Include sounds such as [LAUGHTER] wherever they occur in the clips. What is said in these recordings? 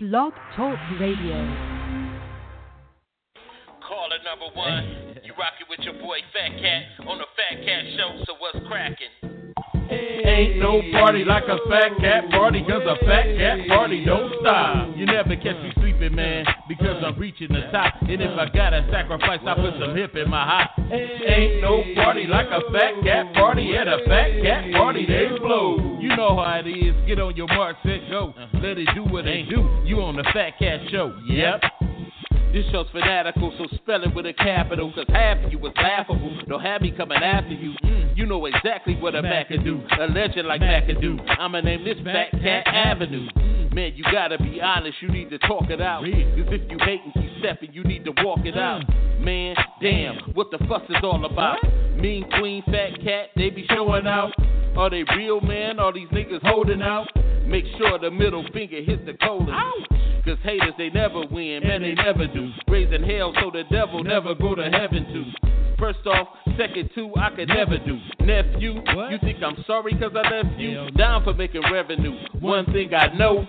Blog Talk Radio. Caller number one, you rockin' with your boy Fat Cat on the Fat Cat Show. So what's crackin'? Ain't no party like a fat cat party, cause a fat cat party don't stop. You never catch me man, because I'm reaching the top. And if I gotta sacrifice, I put some hip in my hop. Ain't no party like a fat cat party at a fat cat party, they blow. You know how it is. Get on your mark, set, go. Let it do what they do. You on the Fat Cat Show. Yep. This show's fanatical, so spell it with a capital. Cause half of you was laughable. Don't have me coming after you. Mm, you know exactly what a Mac can do. A legend like Mac can do. I'ma name this Fat Cat Avenue. Man, you gotta be honest, you need to talk it out. Cause if you hate and keep stepping, you need to walk it out. Man, damn, what the fuss is all about? Mean Queen, Fat Cat, they be showing out. Are they real, man? Are these niggas holding out? Make sure the middle finger hits the colon. Cause haters, they never win, man, they never do. Raising hell so the devil never go to heaven too. First off, second two, I could never do. Nephew, you think I'm sorry cause I left you? Down for making revenue. One thing I know,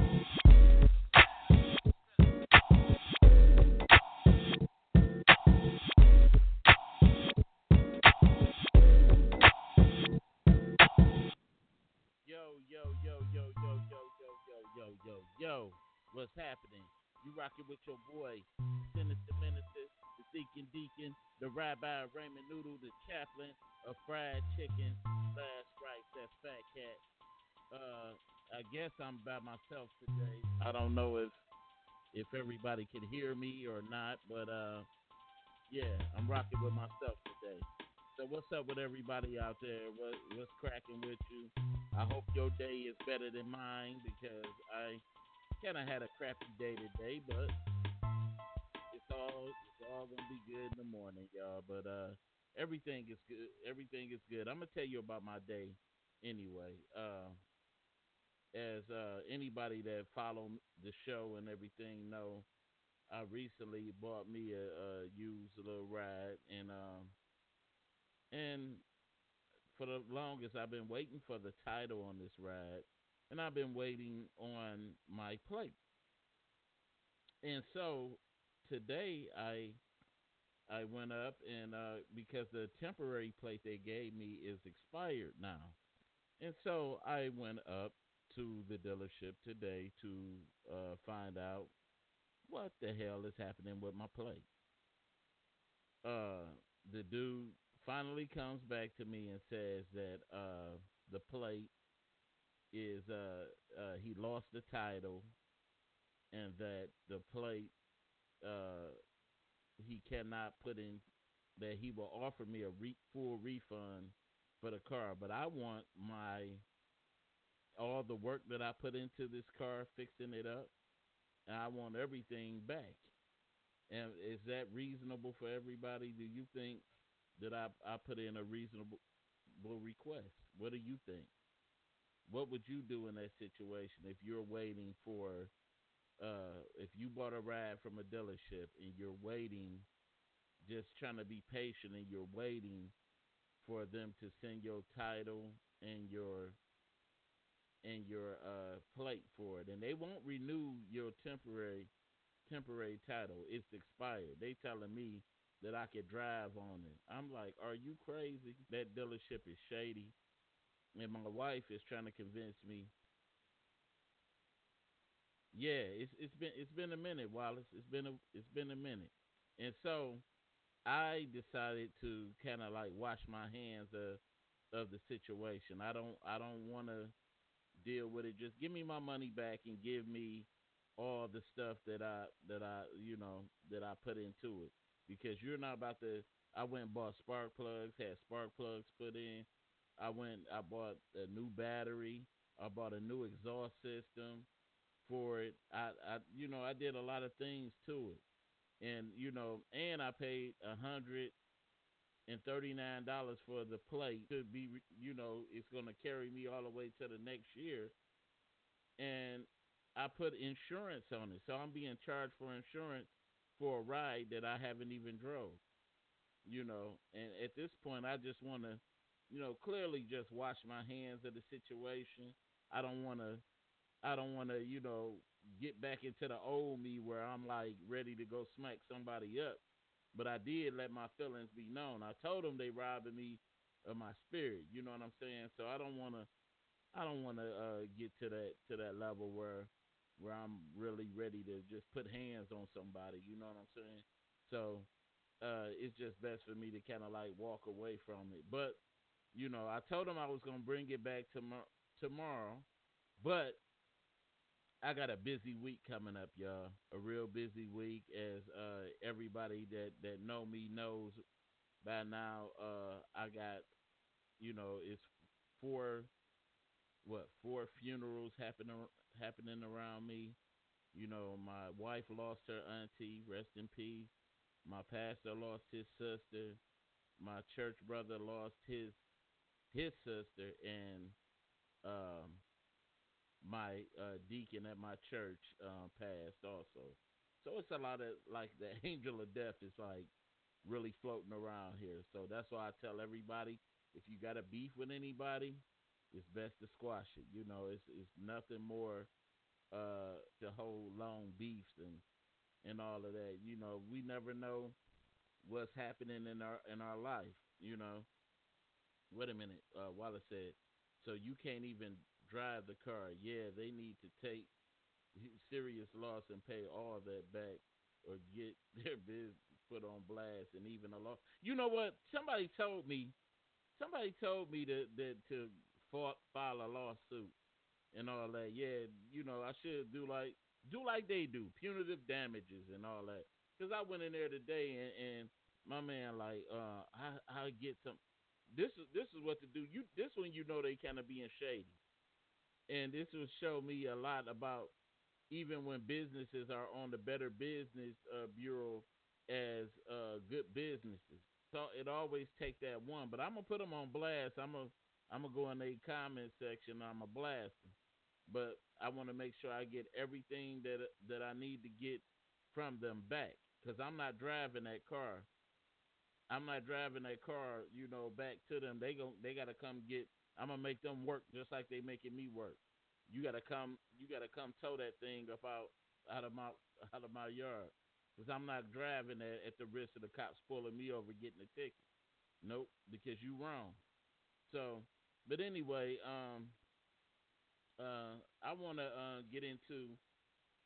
Yo. What's happening? You rocking with your boy, Sinister Minister, the Deacon Deacon, the Rabbi Raymond Noodle, the chaplain of fried chicken. Last right, that's Fat Cat. Uh, I guess I'm by myself today. I don't know if if everybody can hear me or not, but uh, yeah, I'm rocking with myself today. So what's up with everybody out there? What what's cracking with you? I hope your day is better than mine because I kind of had a crappy day today, but it's all it's all gonna be good in the morning, y'all. But uh, everything is good. Everything is good. I'm gonna tell you about my day anyway. Uh, as uh, anybody that follow the show and everything know, I recently bought me a, a used little ride, and um, and for the longest, I've been waiting for the title on this ride, and I've been waiting on my plate. And so today, I I went up and uh, because the temporary plate they gave me is expired now, and so I went up to the dealership today to uh, find out what the hell is happening with my plate. Uh, the dude finally comes back to me and says that uh, the plate is uh, uh, he lost the title and that the plate uh, he cannot put in that he will offer me a re- full refund for the car, but I want my all the work that I put into this car fixing it up, and I want everything back. And is that reasonable for everybody? Do you think that I I put in a reasonable request? What do you think? What would you do in that situation if you're waiting for uh if you bought a ride from a dealership and you're waiting just trying to be patient and you're waiting for them to send your title and your and your uh plate for it? And they won't renew your temporary temporary title. It's expired. They telling me that I could drive on it. I'm like are you crazy? That dealership is shady and my wife is trying to convince me yeah it's it's been it's been a minute Wallace it's been a it's been a minute and so I decided to kind of like wash my hands of of the situation I don't I don't want to deal with it. Just give me my money back and give me all the stuff that I that I you know that I put into it because you're not about to. I went and bought spark plugs, had spark plugs put in. I went, I bought a new battery. I bought a new exhaust system for it. I, I, you know, I did a lot of things to it, and you know, and I paid a hundred and thirty nine dollars for the plate to be, you know, it's gonna carry me all the way to the next year. And I put insurance on it, so I'm being charged for insurance for a ride that I haven't even drove. You know, and at this point, I just want to, you know, clearly just wash my hands of the situation. I don't want to, I don't want to, you know, get back into the old me where I'm like ready to go smack somebody up. But I did let my feelings be known. I told them they robbing me of my spirit. You know what I'm saying? So I don't want to, I don't want to uh, get to that to that level where where I'm really ready to just put hands on somebody. You know what I'm saying? So uh, it's just best for me to kind of like walk away from it. But you know, I told him I was gonna bring it back tomorrow. Tomorrow, but I got a busy week coming up, y'all. A real busy week, as uh, everybody that that know me knows by now. Uh, I got, you know, it's four, what four funerals happening happening around me. You know, my wife lost her auntie, rest in peace. My pastor lost his sister. My church brother lost his his sister, and um, my uh, deacon at my church uh, passed also. So it's a lot of like the [LAUGHS] angel of death is like really floating around here. So that's why I tell everybody if you got a beef with anybody, it's best to squash it. You know, it's it's nothing more uh to hold long beefs and and all of that. You know, we never know what's happening in our in our life, you know. Wait a minute, uh Wallace said, so you can't even drive the car. Yeah, they need to take serious loss and pay all that back or get [LAUGHS] their business put on blast and even a law. You know what? Somebody told me somebody told me that that to file a lawsuit and all that. Yeah, you know, I should do like do like they do, punitive damages and all that. Cause I went in there today and, and my man like, uh, I I get some. This is this is what to do. You this one you know they kind of being shady, and this will show me a lot about even when businesses are on the Better Business uh, Bureau as uh, good businesses. So it always take that one, but I'm gonna put them on blast. I'm gonna I'm gonna go in the comment section. I'm gonna blast them but I want to make sure I get everything that that I need to get from them back because I'm not driving that car. I'm not driving that car, you know, back to them. They go, they gotta come get. I'm gonna make them work just like they making me work. You gotta come, you gotta come tow that thing up out out of my out of my yard because I'm not driving at, at the risk of the cops pulling me over getting a ticket. Nope, because you wrong. So, but anyway, um, uh, I want to uh, get into.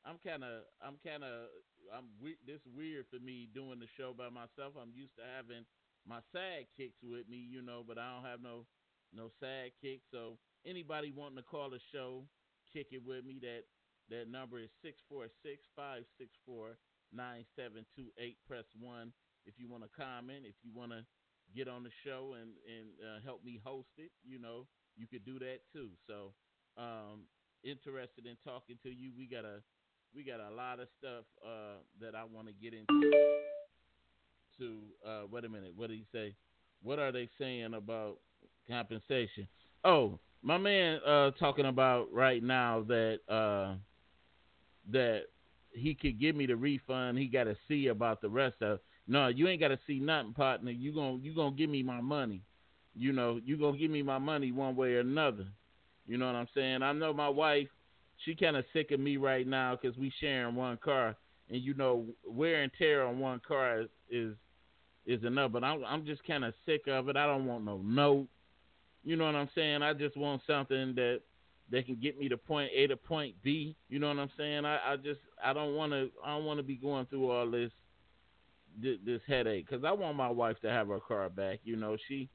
I'm kind of, I'm kind of, I'm we- this weird for me doing the show by myself. I'm used to having my sidekicks with me, you know, but I don't have no, no sidekicks. So anybody wanting to call the show, kick it with me. That that number is six four six five six four nine seven two eight. Press one if you want to comment. If you want to get on the show and and uh, help me host it, you know, you could do that too. So um, interested in talking to you. We got a we got a lot of stuff uh, that I want to get into. To uh, wait a minute, what did he say? What are they saying about compensation? Oh, my man uh, talking about right now that uh, that he could give me the refund. He got to see about the rest of. No, you ain't got to see nothing, partner. You gonna you gonna give me my money. You know, you gonna give me my money one way or another. You know what I'm saying? I know my wife, she kind of sick of me right now because we sharing one car, and you know wear and tear on one car is is, is enough. But I'm I'm just kind of sick of it. I don't want no note. You know what I'm saying? I just want something that that can get me to point A to point B. You know what I'm saying? I, I just I don't want to I don't want to be going through all this this, this headache because I want my wife to have her car back. You know she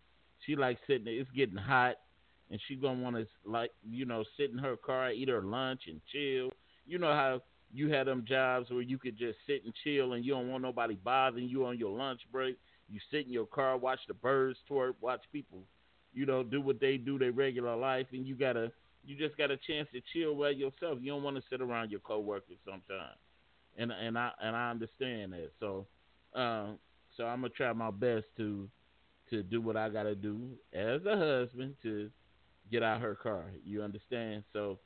she likes sitting. It's getting hot and she gonna want to like you know sit in her car, eat her lunch, and chill. You know how you had them jobs where you could just sit and chill, and you don't want nobody bothering you on your lunch break. You sit in your car, watch the birds twerk, watch people, you know, do what they do their regular life, and you gotta you just got a chance to chill by yourself. You don't want to sit around your coworkers sometimes, and and I and I understand that. So, uh, so I'm gonna try my best to to do what I got to do as a husband to get out her car. You understand? So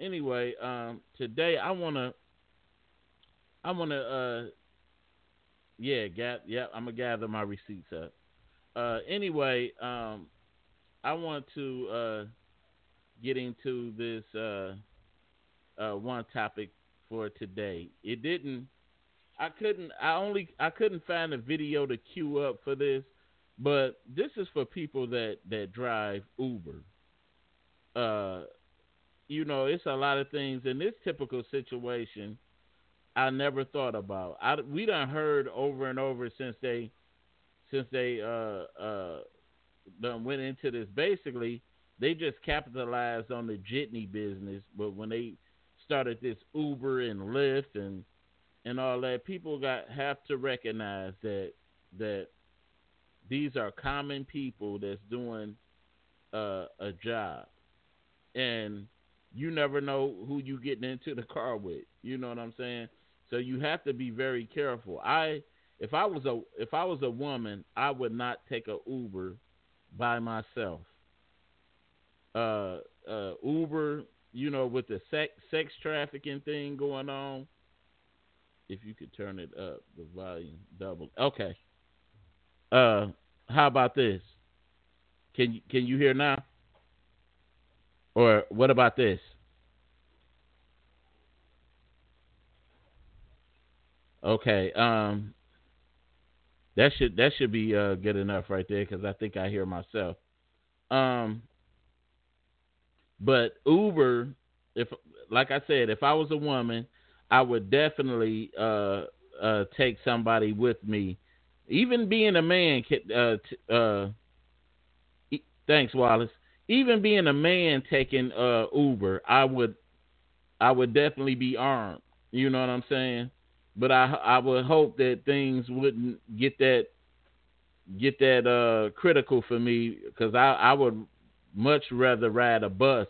anyway, um, today I wanna I wanna uh, yeah, yeah, I'm gonna gather my receipts up. Uh, anyway, um, I want to uh, get into this uh, uh, one topic for today. It didn't. I couldn't. I only. I couldn't find a video to queue up for this, but this is for people that that drive Uber. Uh, you know, it's a lot of things in this typical situation. I never thought about. I we done heard over and over since they since they uh uh done went into this. Basically, they just capitalized on the jitney business, but when they started this Uber and Lyft and and all that, people got have to recognize that that these are common people that's doing uh, a job, and you never know who you getting into the car with. You know what I'm saying? So you have to be very careful. I if I was a if I was a woman, I would not take a Uber by myself. Uh, uh, Uber, you know, with the sex sex trafficking thing going on. If you could turn it up, the volume double. Okay. Uh, how about this? Can can you hear now? Or what about this? Okay. Um, that should that should be uh, good enough right there because I think I hear myself. Um, but Uber, if like I said, if I was a woman, I would definitely uh, uh, take somebody with me. Even being a man, uh, t- uh, thanks Wallace. Even being a man taking uh, Uber, I would, I would definitely be armed. You know what I'm saying? but I I would hope that things wouldn't get that get that uh critical for me because I I would much rather ride a bus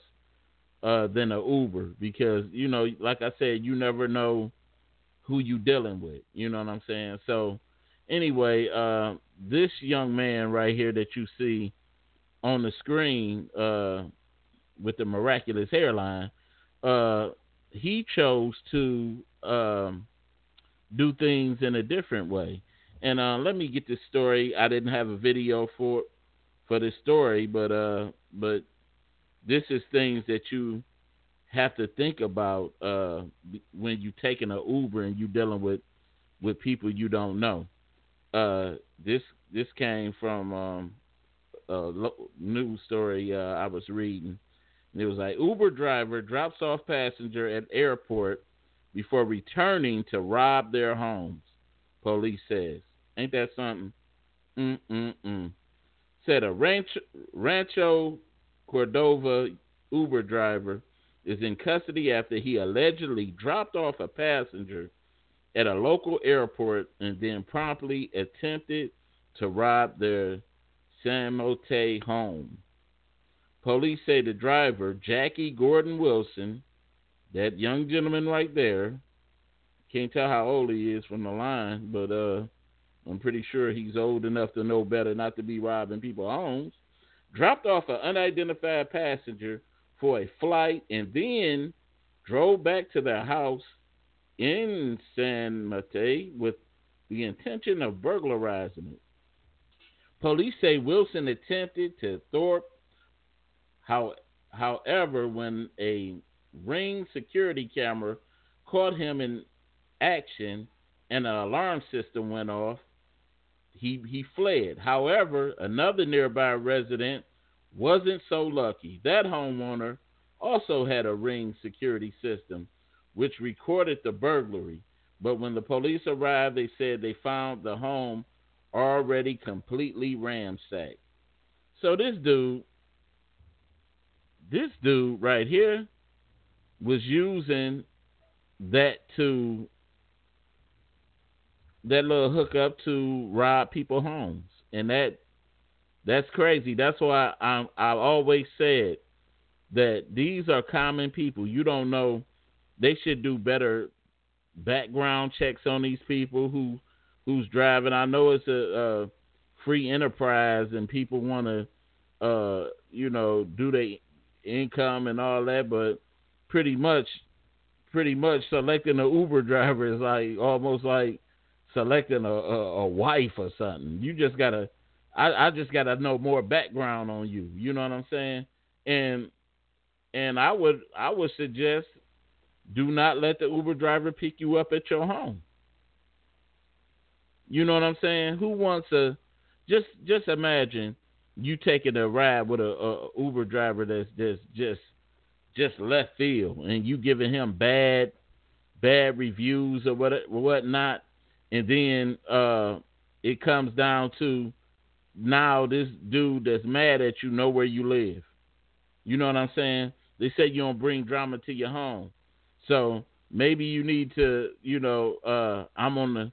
uh than a Uber because you know like I said you never know who you dealing with you know what I'm saying so anyway uh this young man right here that you see on the screen uh with the miraculous hairline uh he chose to um do things in a different way. And uh, let me get this story. I didn't have a video for for this story, but uh, but this is things that you have to think about uh, when you're taking an Uber and you're dealing with with people you don't know. Uh, this this came from um, a news story uh, I was reading. And it was like Uber driver drops off passenger at airport before returning to rob their homes, police says. Ain't that something? Mm-mm-mm. Said a Rancho Cordova Uber driver is in custody after he allegedly dropped off a passenger at a local airport and then promptly attempted to rob their San Mateo home. Police say the driver, Jackie Gordon Wilson, that young gentleman right there, can't tell how old he is from the line, but uh, I'm pretty sure he's old enough to know better not to be robbing people's homes. Dropped off an unidentified passenger for a flight and then drove back to their house in San Mateo with the intention of burglarizing it. Police say Wilson attempted to thwart. How, however, when a ring security camera caught him in action and an alarm system went off. He he fled. However, another nearby resident wasn't so lucky. That homeowner also had a ring security system which recorded the burglary. But when the police arrived, they said they found the home already completely ransacked. So this dude, this dude right here, was using that to that little hookup to rob people homes, and that that's crazy. That's why I I've always said that these are common people. You don't know. They should do better background checks on these people who who's driving. I know it's a, a free enterprise and people want to, uh, you know, do their income and all that, but pretty much, pretty much selecting an Uber driver is like almost like selecting a, a, a wife or something. You just gotta, I, I just gotta know more background on you. You know what I'm saying? And and I would I would suggest do not let the Uber driver pick you up at your home. You know what I'm saying? Who wants a just just imagine you taking a ride with a, a Uber driver that's that's just just left field and you giving him bad bad reviews or what whatnot, and then uh, it comes down to now this dude that's mad at you know where you live. You know what I'm saying? They say you don't bring drama to your home, so maybe you need to, you know, uh, I'm on the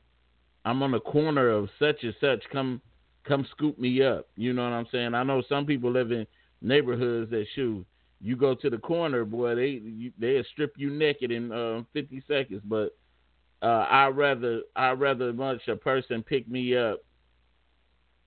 I'm on the corner of such and such. Come come scoop me up. You know what I'm saying? I know some people live in neighborhoods that shoot. You go to the corner, boy, they they'll strip you naked in uh, 50 seconds. But uh, I rather I rather much a person pick me up,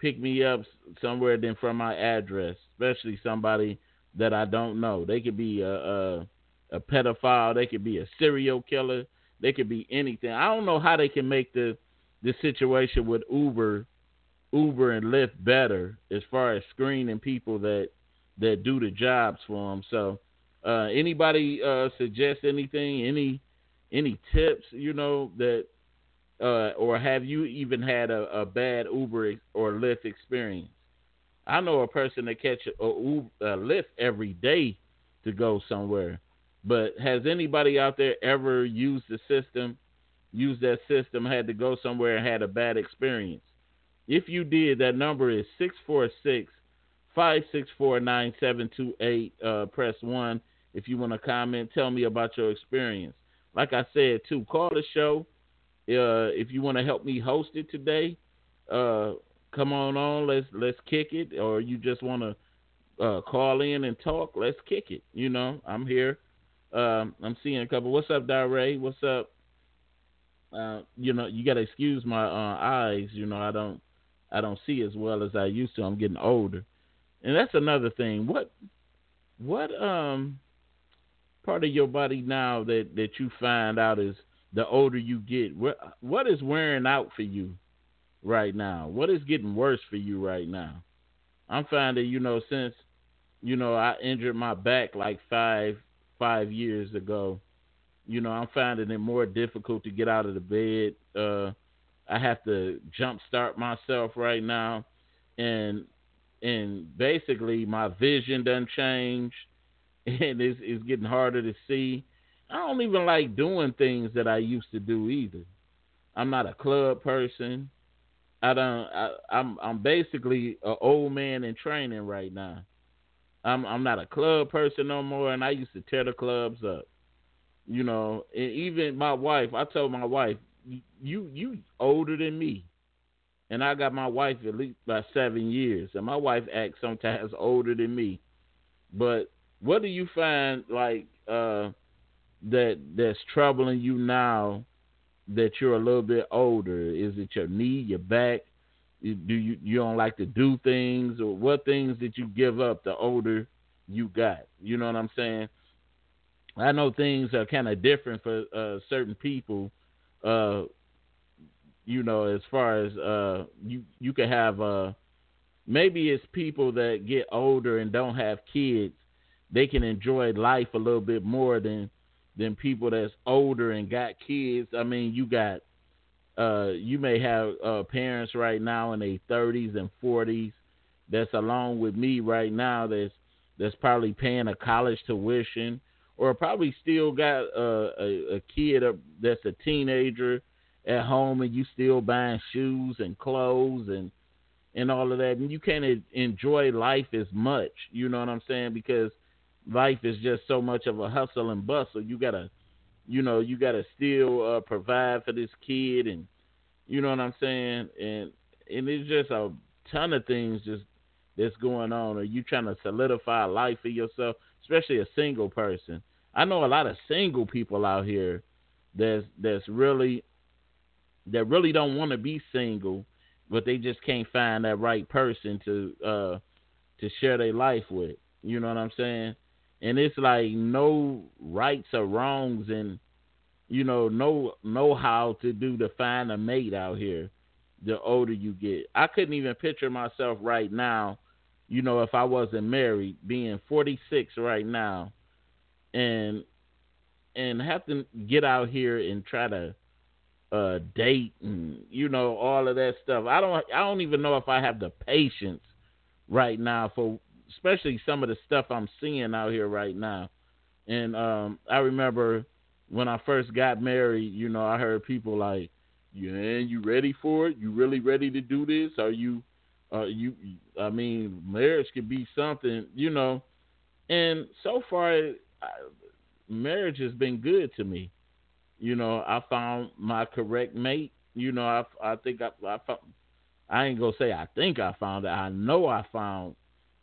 pick me up somewhere than from my address, especially somebody that I don't know. They could be a, a a pedophile, they could be a serial killer, they could be anything. I don't know how they can make the the situation with Uber Uber and Lyft better as far as screening people that that do the jobs for them. So, uh, anybody uh, suggest anything? Any any tips? You know that, uh, or have you even had a, a, bad Uber or Lyft experience? I know a person that catch a, Uber, a Lyft every day to go somewhere, but has anybody out there ever used the system, used that system, had to go somewhere and had a bad experience? If you did, that number is 646 564 9728. Uh, press 1 if you want to comment. Tell me about your experience. Like I said, too, call the show. Uh, if you want to help me host it today, uh, come on on. Let's let's kick it. Or you just want to uh, call in and talk. Let's kick it. You know, I'm here. Um, I'm seeing a couple. What's up, Dare? What's up? Uh, you know, you got to excuse my uh, eyes. You know, I don't I don't see as well as I used to. I'm getting older, and that's another thing. What what um part of your body now that that you find out is the older you get? What what is wearing out for you right now? What is getting worse for you right now? I'm finding you know since you know I injured my back like five five years ago. You know, I'm finding it more difficult to get out of the bed. Uh, I have to jump start myself right now, and and basically my vision doesn't change, [LAUGHS] and it's, it's getting harder to see. I don't even like doing things that I used to do either. I'm not a club person. I don't. I, I'm I'm basically an old man in training right now. I'm I'm not a club person no more, and I used to tear the clubs up. You know, and even my wife. I told my wife, you you older than me, and I got my wife at least by seven years, and my wife acts sometimes [LAUGHS] older than me. But what do you find like uh, that that's troubling you now that you're a little bit older? Is it your knee, your back? Do you you don't like to do things, or what things did you give up the older you got? You know what I'm saying? I know things are kind of different for uh, certain people uh, you know, as far as uh, you you could have uh, maybe it's people that get older and don't have kids, they can enjoy life a little bit more than than people that's older and got kids. I mean, you got uh, you may have uh, parents right now in their 30s and 40s that's along with me right now that's that's probably paying a college tuition or probably still got a, a, a kid that's a teenager at home and you still buying shoes and clothes and and all of that. And you can't enjoy life as much you know what i'm saying? Because life is just so much of a hustle and bustle. You gotta you know you gotta still uh, provide for this kid and you know what i'm saying? And and it's just a ton of things just that's going on. Are you trying to solidify life for yourself especially a single person. I know a lot of single people out here that's that's really that really don't want to be single. but they just can't find that right person to uh to share their life with. You know what I'm saying? And it's like no rights or wrongs and you know, no know how to do to find a mate out here the older you get. I couldn't even picture myself right now, you know, if I wasn't married, being 46 right now and and have to get out here and try to uh date and you know all of that stuff. I don't I don't even know if I have the patience right now for especially some of the stuff I'm seeing out here right now. And um I remember when I first got married, you know, I heard people like, "Yeah, you ready for it? You really ready to do this? Are you uh you I mean, marriage could be something, you know." And so far marriage has been good to me. You know, I found my correct mate. You know, I I think I I found, I ain't gonna say I think I found it. I know I found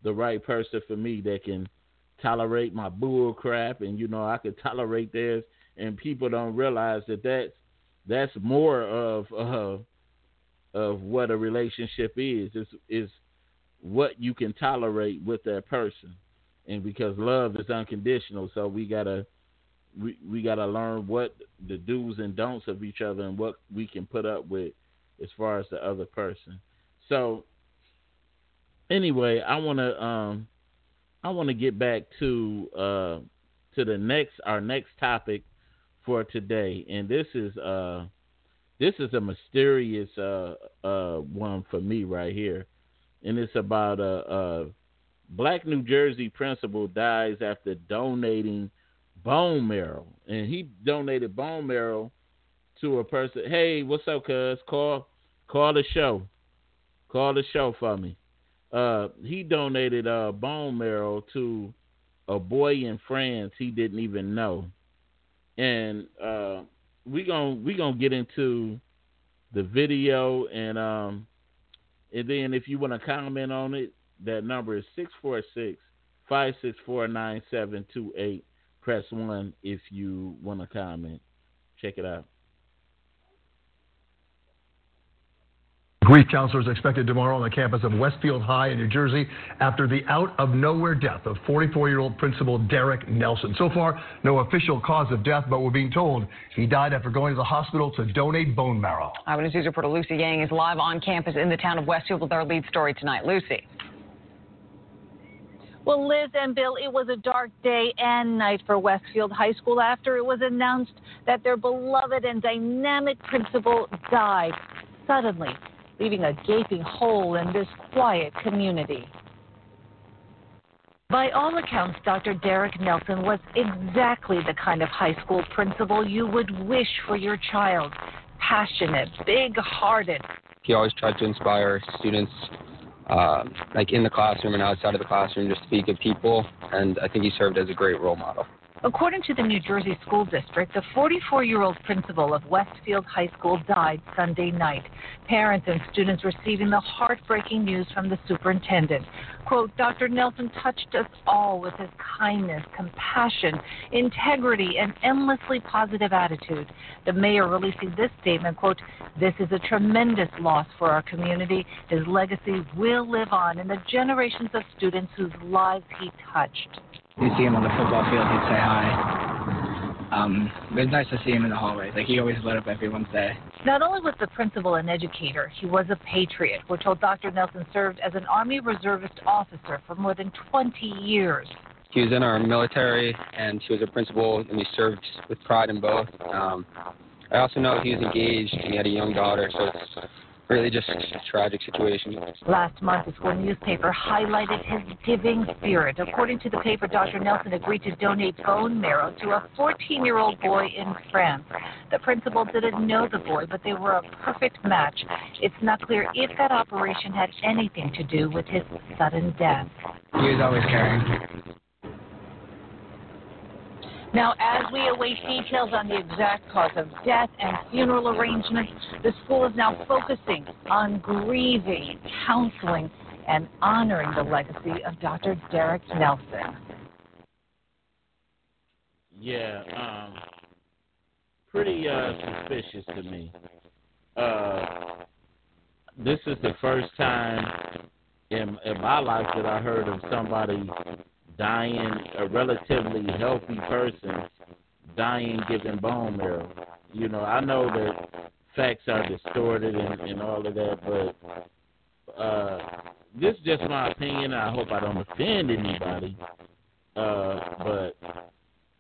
the right person for me that can tolerate my bull crap, and you know I can tolerate theirs. And people don't realize that that's that's more of uh, of what a relationship is. Is is what you can tolerate with that person, and because love is unconditional, so we gotta we we gotta learn what the do's and don'ts of each other and what we can put up with as far as the other person. So anyway, I wanna um I wanna get back to uh to the next our next topic for today, and this is uh this is a mysterious uh uh one for me right here, and it's about a, a black New Jersey principal dies after donating bone marrow, and he donated bone marrow to a person. Hey, what's up, cuz? Call call the show. Call the show for me. Uh, he donated uh, bone marrow to a boy in France he didn't even know, and uh, we gonna we gonna get into the video and um and then if you want to comment on it, that number is 646 564 9728 press one if you want to comment. Check it out. Grief counselors expected tomorrow on the campus of Westfield High in New Jersey after the out of nowhere death of 44 year old principal Derek Nelson. So far, no official cause of death, but we're being told he died after going to the hospital to donate bone marrow. Eyewitness News reporter Lucy Yang is live on campus in the town of Westfield with our lead story tonight. Lucy. Well, Liz and Bill, it was a dark day and night for Westfield High School after it was announced that their beloved and dynamic principal died suddenly, leaving a gaping hole in this quiet community. By all accounts, Dr. Derek Nelson was exactly the kind of high school principal you would wish for your child. Passionate, big hearted. He always tried to inspire students uh, like in the classroom and outside of the classroom, just to be good people. And I think he served as a great role model. According to the New Jersey School District, the 44 year old principal of Westfield High School died Sunday night. Parents and students receiving the heartbreaking news from the superintendent. Quote, Dr. Nelson touched us all with his kindness, compassion, integrity, and endlessly positive attitude. The mayor releasing this statement, quote, This is a tremendous loss for our community. His legacy will live on in the generations of students whose lives he touched. You see him on the football field, he'd say hi. Um, it was nice to see him in the hallways. Like he always lit up everyone's day. Not only was the principal an educator, he was a patriot. We're told Dr. Nelson served as an Army reservist officer for more than 20 years. He was in our military, and he was a principal, and he served with pride in both. Um, I also know he was engaged, and he had a young daughter, so it's really just a tragic situation. Last month, the school newspaper highlighted his giving spirit. According to the paper, Dr. Nelson agreed to donate bone marrow to a 14 year old boy in France. The principal didn't know the boy, but they were a perfect match. It's not clear if that operation had anything to do with his sudden death. He was always caring. Now, as we await details on the exact cause of death and funeral arrangements, the school is now focusing on grieving, counseling, and honoring the legacy of Dr. Derek Nelson. Yeah, um, pretty uh, suspicious to me. Uh, this is the first time in in my life that I heard of somebody dying, a relatively healthy person dying given bone marrow. You know, I know that facts are distorted and, and all of that, but uh, this is just my opinion. I hope I don't offend anybody, uh, but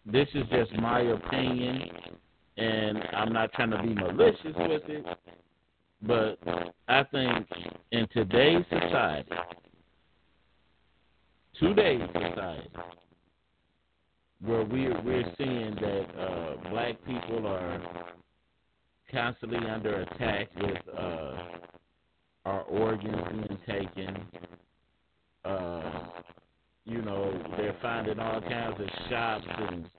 this is just my opinion, and I'm not trying to be malicious with it. But I think in today's society, today's society, where we're we're seeing that uh, black people are constantly under attack with uh, our organs being taken. Uh, you know, they're finding all kinds of shops and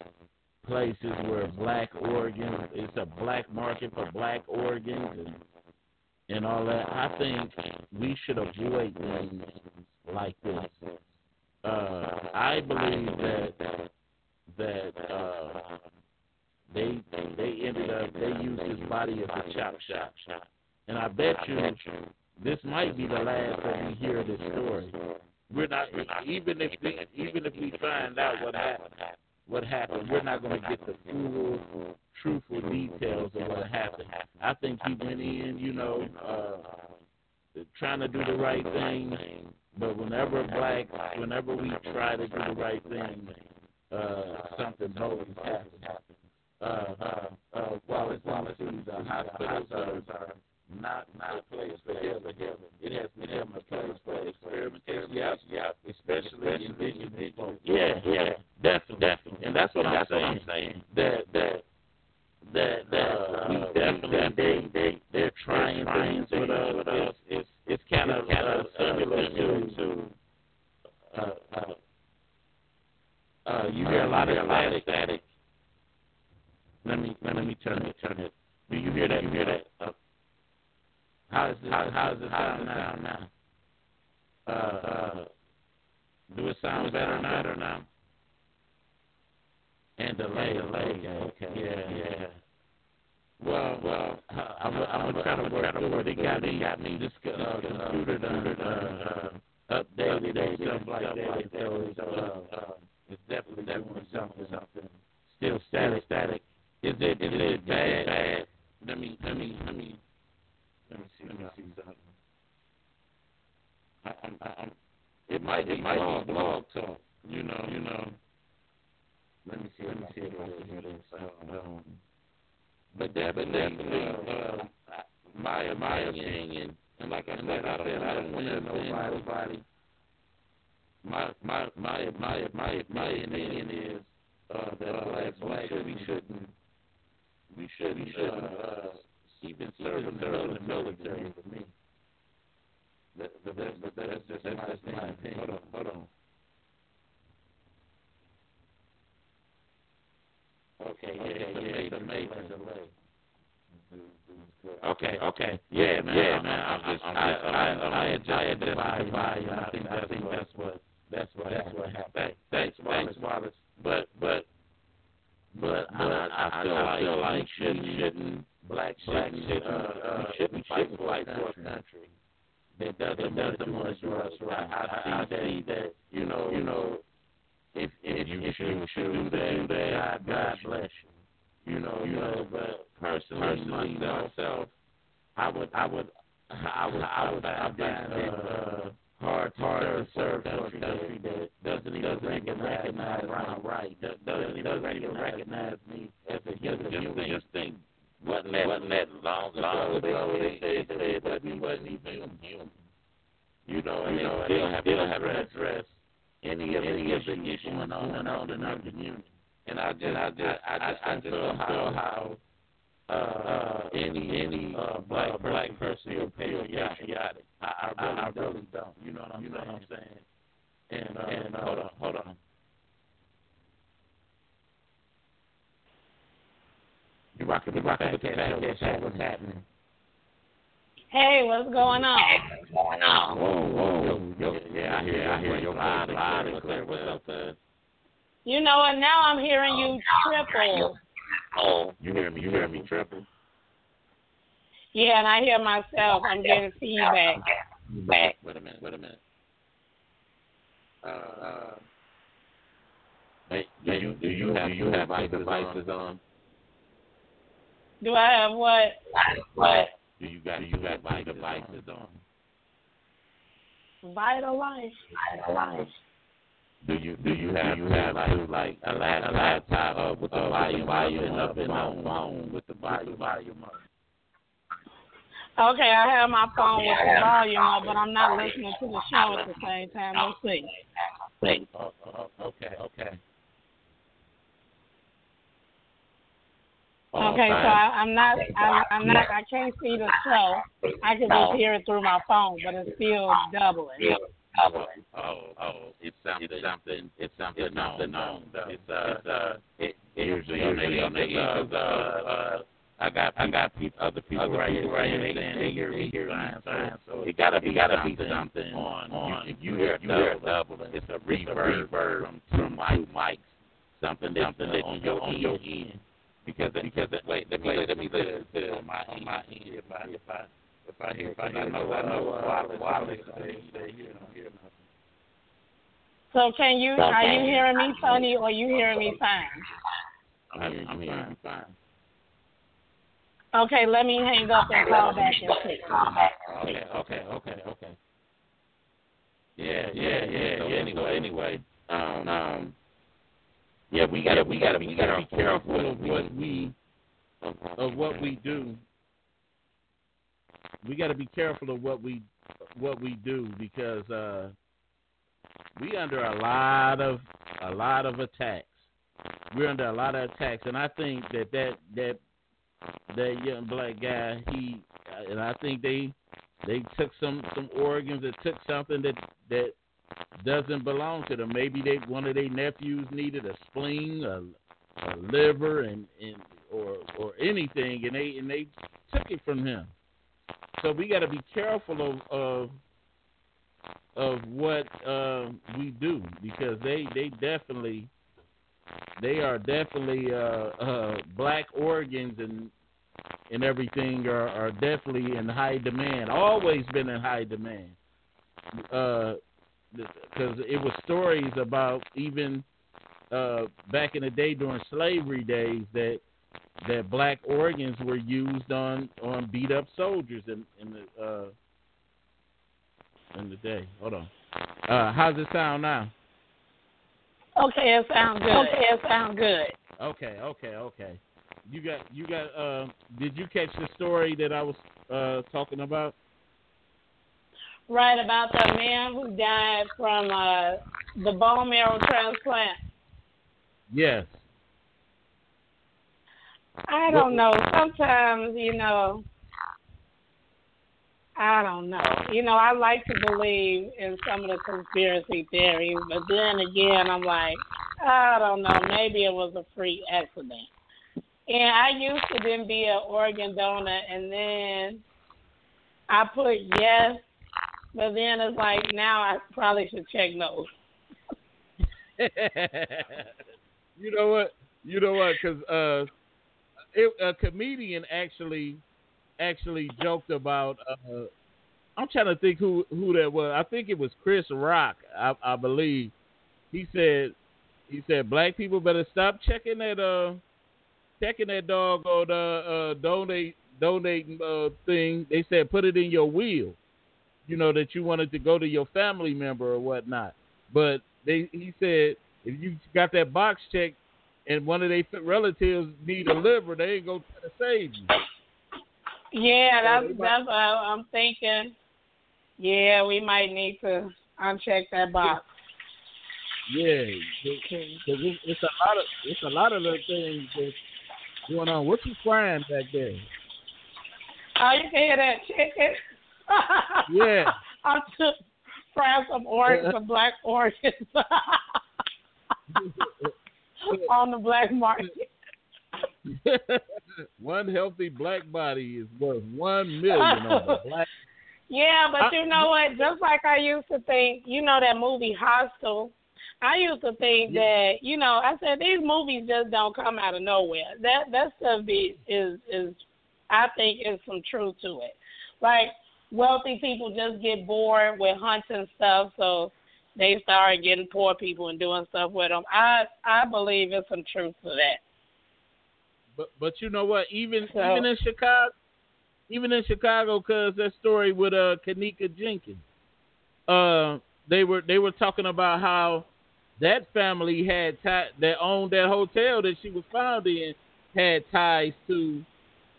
places where black organs, it's a black market for black organs and and all that. I think we should avoid things like this. Uh, I believe that that uh, they they ended up they used his body as a chop shop, and I bet you this might be the last that we hear this story. We're not even if we, even if we find out what happened, what happened, we're not going to get the full, truthful details of what happened. I think he went in, you know, uh, trying to do the right thing, but whenever black, whenever we try to do the right thing, uh, something always happens. Uh, uh, uh, Wallace, Wallace, the hospitals are not not a place for heaven. It has become a place for experimentation. Yeah, yeah, especially in individuals. Yeah, yeah, definitely, definitely, and that's what. I'm saying that that that that uh, we definitely they they they're trying things with us. It's it's, it's kind of kind of similar to to. Uh, uh, uh, you hear a lot of static. static. Let me let me turn it turn it. Do you hear that? You hear that? Uh, how is it? How, how does it sound now? now? Uh, uh, do it sound better now or now? And delay, delay. Okay, okay. yeah, yeah. Well, well, I'm, I'm gonna try to work out what they got me, got me this uh, computer done, uh, uh, updated and stuff like that. So it's, uh, uh, it's definitely definitely something, something. Still static, static. Is it, is it bad? Bad. Let me, let me, let me. Let me see. Let me see something. I, I, I, it might it might blog, be blog talk. You know, you know. Let me see. Let me see if I can hear this. Um, but definitely, uh, my my opinion, and like I said, I said I don't want to know nobody. My my my my my my opinion is uh, that uh, black black we shouldn't we shouldn't we shouldn't uh, even serve in the military for me. That, that, that, that's just that's just my opinion. Hold on, hold on. Okay, yeah, yeah, it's amazing delay. Okay, okay, yeah, man, yeah, man. I'm just, I, I, I, I the volume. I think, I think that's what, that's what, that's what happened. Thanks, thanks, Wallace. But, but, but, but I, I feel like, feel like shouldn't, shouldn't, black shouldn't, shouldn't, uh, uh, shouldn't fight for a country that doesn't doesn't much for us. Right? I, I, see that you know you know if if you if you should do that, God, bless you. You. Know you know, but personally, personally myself, I would I would I would I would I would uh, hard hard to serve a country that doesn't even recognize my right, doesn't doesn't even recognize me as a human. Just just think wasn't that, wasn't that long, long ago they said, they that we wasn't even human. You know, and you know, they still have still have to address any of any of the issues going on, on in our community. And I just, I just, I, I just, I just feel how, how uh, any any uh, black uh, black person feel patriotic. I, I, really, I really don't. You know what I'm, you know what I'm saying? And, uh, and uh, hold on, hold on. You rocking the rocking with the What's happening? Hey, what's going on? What's going on? Whoa, whoa, yo, yeah, I hear, I hear your loud, loud and clear. What's up, man? You know what? Now I'm hearing you triple. Oh, you hear me? You hear me triple? Yeah, and I hear myself. I'm getting feedback. Back. Wait a minute. Wait a minute. Uh, uh, hey, do you do you have do you have my devices on? Do I have what? What? Do you got do you got my devices on? Vital life. Vital life. Do you do you have you have like, like a, lap, a laptop uh, with the volume volume up and on phone with the volume volume up? Okay, I have my phone with the volume up, but I'm not listening to the show at the same time. Let's see. Oh, oh, okay, okay. Okay, so I, I'm not, I, I'm not, I can't see the show. I can just hear it through my phone, but it's still doubling. Oh, oh, it's something, it's something, it's something, it's something known. It's uh, it's, uh, it, it usually on the on the uh, uh, I got I got people, other people right here, right here, saying they hear they hear fine, fine. So it gotta be gotta be something on on. If you hear you have a double, it's a reverb from from two mics, something something that on your on your end. Because because wait, let me let me listen to on my on my end. If I if I if I hear if I no I know uh, wireless they they hear don't hear nothing. So can you, are you hearing me funny or you hearing me fine? I'm I'm hearing you fine. Okay, let me hang up and call back and see. Okay, okay, okay, okay. Yeah, yeah, yeah. So anyway, anyway, um, um, yeah, we gotta, we gotta, we gotta be careful of what we, of what we do. We gotta be careful of what we, what we do because uh, we under a lot of, a lot of attacks. We're under a lot of attacks, and I think that that that that young black guy, he, and I think they they took some some organs that took something that that doesn't belong to them. Maybe they one of their nephews needed a spleen, a, a liver, and and or or anything, and they and they took it from him. So we got to be careful of of of what uh, we do because they they definitely they are definitely uh, uh, black organs and and everything are, are definitely in high demand. Always been in high demand. Uh, because it was stories about even uh, back in the day during slavery days that that black organs were used on on beat up soldiers in in the uh, in the day. Hold on. Uh, how's it sound now? Okay, it sounds good. Okay, it sounds good. Okay, okay, okay. You got you got uh did you catch the story that I was uh talking about? Right about the man who died from uh the bone marrow transplant. Yes. I don't know. Sometimes, you know, I don't know. You know, I like to believe in some of the conspiracy theories, but then again, I'm like, I don't know. Maybe it was a freak accident. And I used to then be an organ donor, and then I put yes, but then it's like now I probably should check those. [LAUGHS] you know what? You know what? Because uh, a comedian actually actually joked about. Uh, I'm trying to think who who that was. I think it was Chris Rock. I, I believe he said he said black people better stop checking that uh checking that dog on the uh, donate donating uh, thing. They said put it in your will. You know that you wanted to go to your family member or whatnot. But they he said if you got that box checked and one of their relatives need a liver, they ain't gonna try to save you. Yeah, that's that's what I'm thinking. Yeah, we might need to uncheck that box. Yeah, because it's, it's a lot of it's a lot of little things that's going on. What you frying back there? Oh, you can hear that chicken? Yeah. I'm just frying some orange, some black oranges [LAUGHS] on the black market. [LAUGHS] one healthy black body is worth one million on the black. [LAUGHS] Yeah, but you know what? Just like I used to think, you know that movie Hostel. I used to think that, you know, I said these movies just don't come out of nowhere. That that stuff be is is I think is some truth to it. Like wealthy people just get bored with hunting stuff, so they start getting poor people and doing stuff with them. I I believe it's some truth to that. But but you know what? Even So- even in Chicago, even in Chicago, cause that story with uh Kenneka Jenkins, uh they were they were talking about how that family had tie, that owned that hotel that she was found in had ties to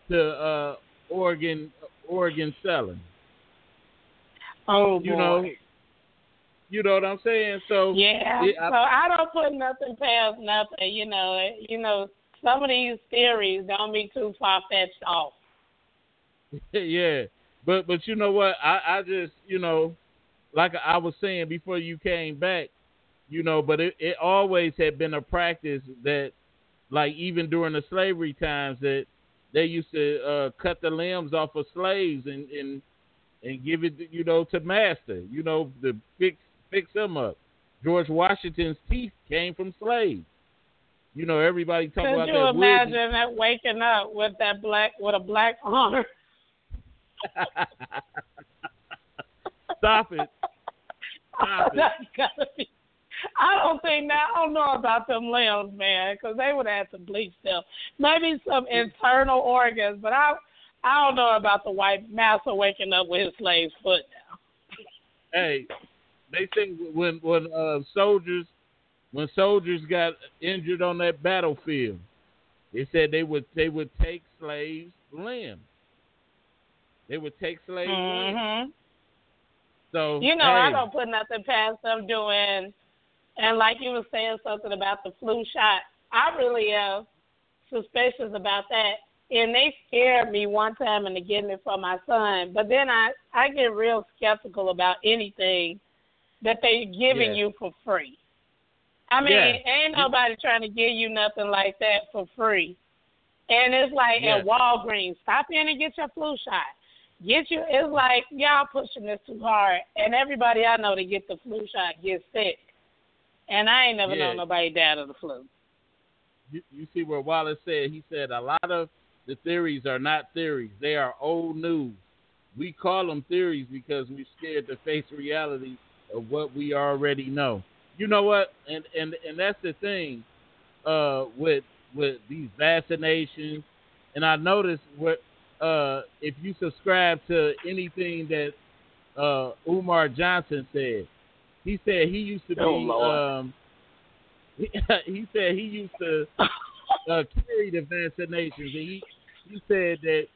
to uh organ organ selling. Oh You boy. know, you know what I'm saying? So Yeah. it- I- so I don't put nothing past nothing. You know. You know. Some of these theories don't be too far fetched off. [LAUGHS] yeah, but but you know what? I I just you know, like I was saying before you came back, you know, but it it always had been a practice that, like even during the slavery times, that they used to uh, cut the limbs off of slaves and and and give it you know to master, you know, to fix fix them up. George Washington's teeth came from slaves. You know, everybody talk Could about you that imagine that waking up with that black with a black arm? [LAUGHS] Stop it. Stop it. Be. I don't think that. I don't know about them limbs, man, because they would have to bleach them. Maybe some internal organs, but I, I don't know about the white master waking up with his slave's foot now. hey, they say when when uh, soldiers when soldiers got injured on that battlefield, they said they would they would take slaves' limbs. They would take slaves' limbs. hmm So You know, hey, I don't put nothing past them doing. And like you were saying something about the flu shot, I really am suspicious about that. And they scared me one time into getting it for my son. But then I I get real skeptical about anything that they're giving Yeah. you for free. I mean, Yeah. ain't nobody trying to give you nothing like that for free. And it's like Yeah. at Walgreens, stop in and get your flu shot. Get you. It's like y'all pushing this too hard, and everybody I know that get the flu shot gets sick. And I ain't never Yeah. known nobody died of the flu. you, you see where Wallace said he said a lot of the theories are not theories; they are old news. We call them theories because we're scared to face reality of what we already know. You know what? And and and that's the thing uh, with with these vaccinations. And I noticed what uh, if you subscribe to anything that uh, Umar Johnson said, he said he used to be. Oh, um, he, [LAUGHS] he said he used to [LAUGHS] uh, carry the vaccinations, and he he said that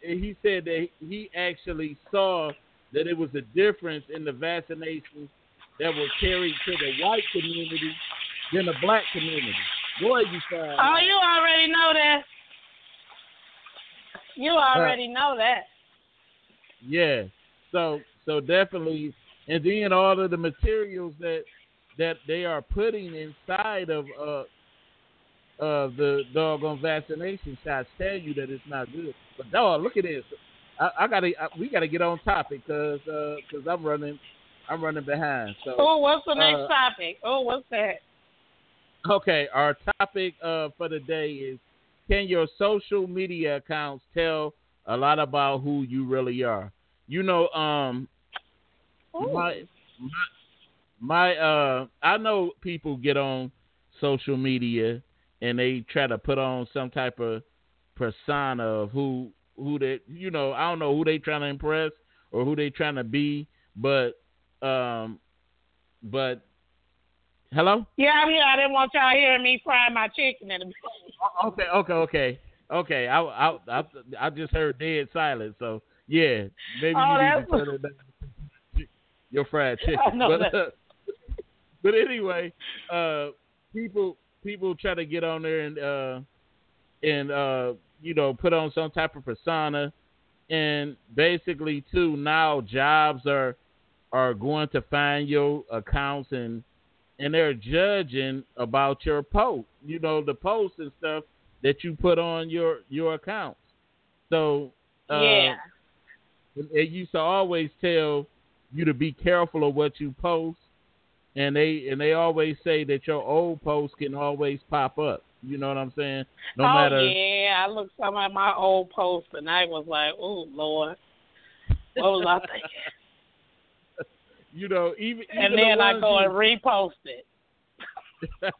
he said that he actually saw that it was a difference in the vaccinations that were carried to the white community than the black community. Boy, you find Oh, you already know that. You already know that. Yeah. So so definitely and then all of the materials that that they are putting inside of uh of the doggone vaccination shots tell you that it's not good. But dog, look at this. I, I gotta I, we gotta get on topic because uh, cause I'm running I'm running behind. So Oh, what's the next uh, topic? Oh, what's that? Okay, our topic uh, for the day is can your social media accounts tell a lot about who you really are? You know, um, my my my uh, I know people get on social media and they try to put on some type of persona of who who they you know I don't know who they trying to impress or who they trying to be, but um, but hello. Yeah, I'm here. I didn't want y'all hearing me frying my chicken in the Okay, okay, okay, okay. I, I, I, I just heard dead silence. So yeah, maybe Oh, you need to turn it down. Your fried [LAUGHS] chicken. I know but, that. uh, [LAUGHS] but anyway, uh, people people try to get on there and uh, and uh, you know put on some type of persona, and basically too now jobs are are going to find your accounts and and they're judging about your post, you know, the posts and stuff that you put on your your accounts. So uh, Yeah. it, it used to always tell you to be careful of what you post, and they and they always say that your old posts can always pop up. You know what I'm saying? No oh matter. yeah, I looked some at my old posts and I was like, oh Lord, what was I thinking? [LAUGHS] you know, even, even and then the I go you- and repost it [LAUGHS]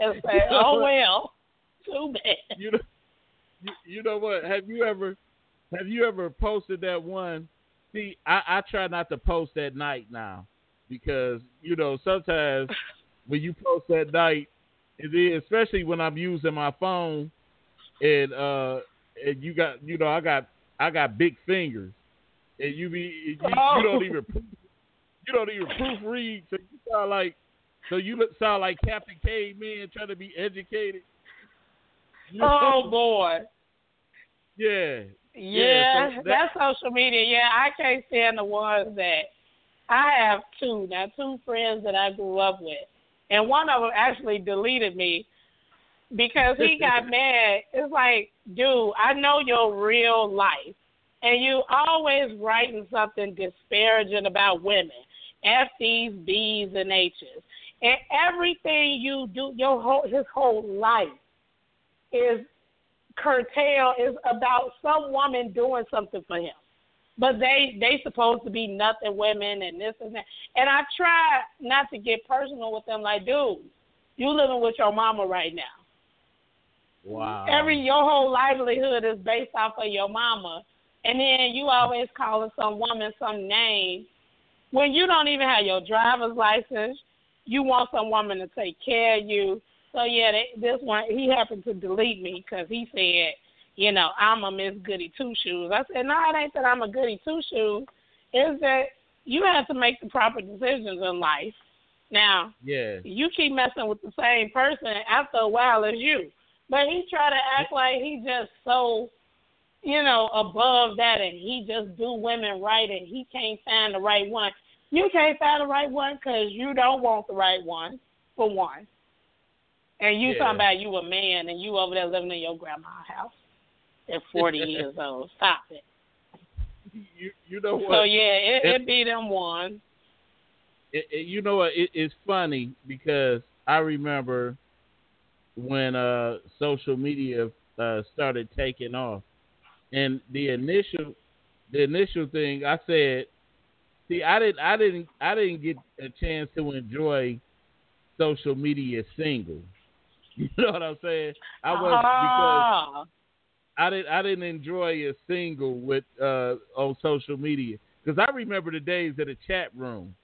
and say, oh well, too bad. you know, you, you know what? Have you ever, have you ever posted that one? See, I, I try not to post at night now because you know sometimes [LAUGHS] when you post at night, it is, especially when I'm using my phone, and uh, and you got, you know, I got, I got big fingers, and you be, you, you don't even, you don't even proofread, so you sound like, so you look sound like Captain Caveman trying to be educated. You Oh [LAUGHS] boy. Yeah. Yeah, so [LAUGHS] that- that's social media. Yeah, I can't stand the ones that I have two now, two friends that I grew up with, and one of them actually deleted me because he [LAUGHS] got mad. It's like, dude, I know your real life, and you always writing something disparaging about women, F these B's and H's, and everything you do, your whole his whole life is curtail is about some woman doing something for him. But they they supposed to be nothing women and this and that. And I try not to get personal with them like, dude, you living with your mama right now. Wow. Every your whole livelihood is based off of your mama. And then you always calling some woman some name when you don't even have your driver's license. You want some woman to take care of you. So yeah, they, this one he happened to delete me because he said, you know, I'm a Miss Goody Two Shoes. I said, no, it ain't that I'm a Goody Two Shoes. It's that you have to make the proper decisions in life. Now, Yeah. you keep messing with the same person after a while as you. But he try to act like he just so, you know, above that and he just do women right and he can't find the right one. You can't find the right one because you don't want the right one, for one. And you Yeah. talking about you a man and you over there living in your grandma's house at 40 [LAUGHS] years old. Stop it. You you know what? So, yeah, it, It- it be them one. it, it, you know what? It, it's funny because I remember when uh, social media uh, started taking off, and the initial the initial thing I said, see, I didn't I didn't I didn't get a chance to enjoy social media single. [LAUGHS] You know what I'm saying? I was because Ah. I didn't I didn't enjoy a single with uh on social media because I remember the days of the chat room.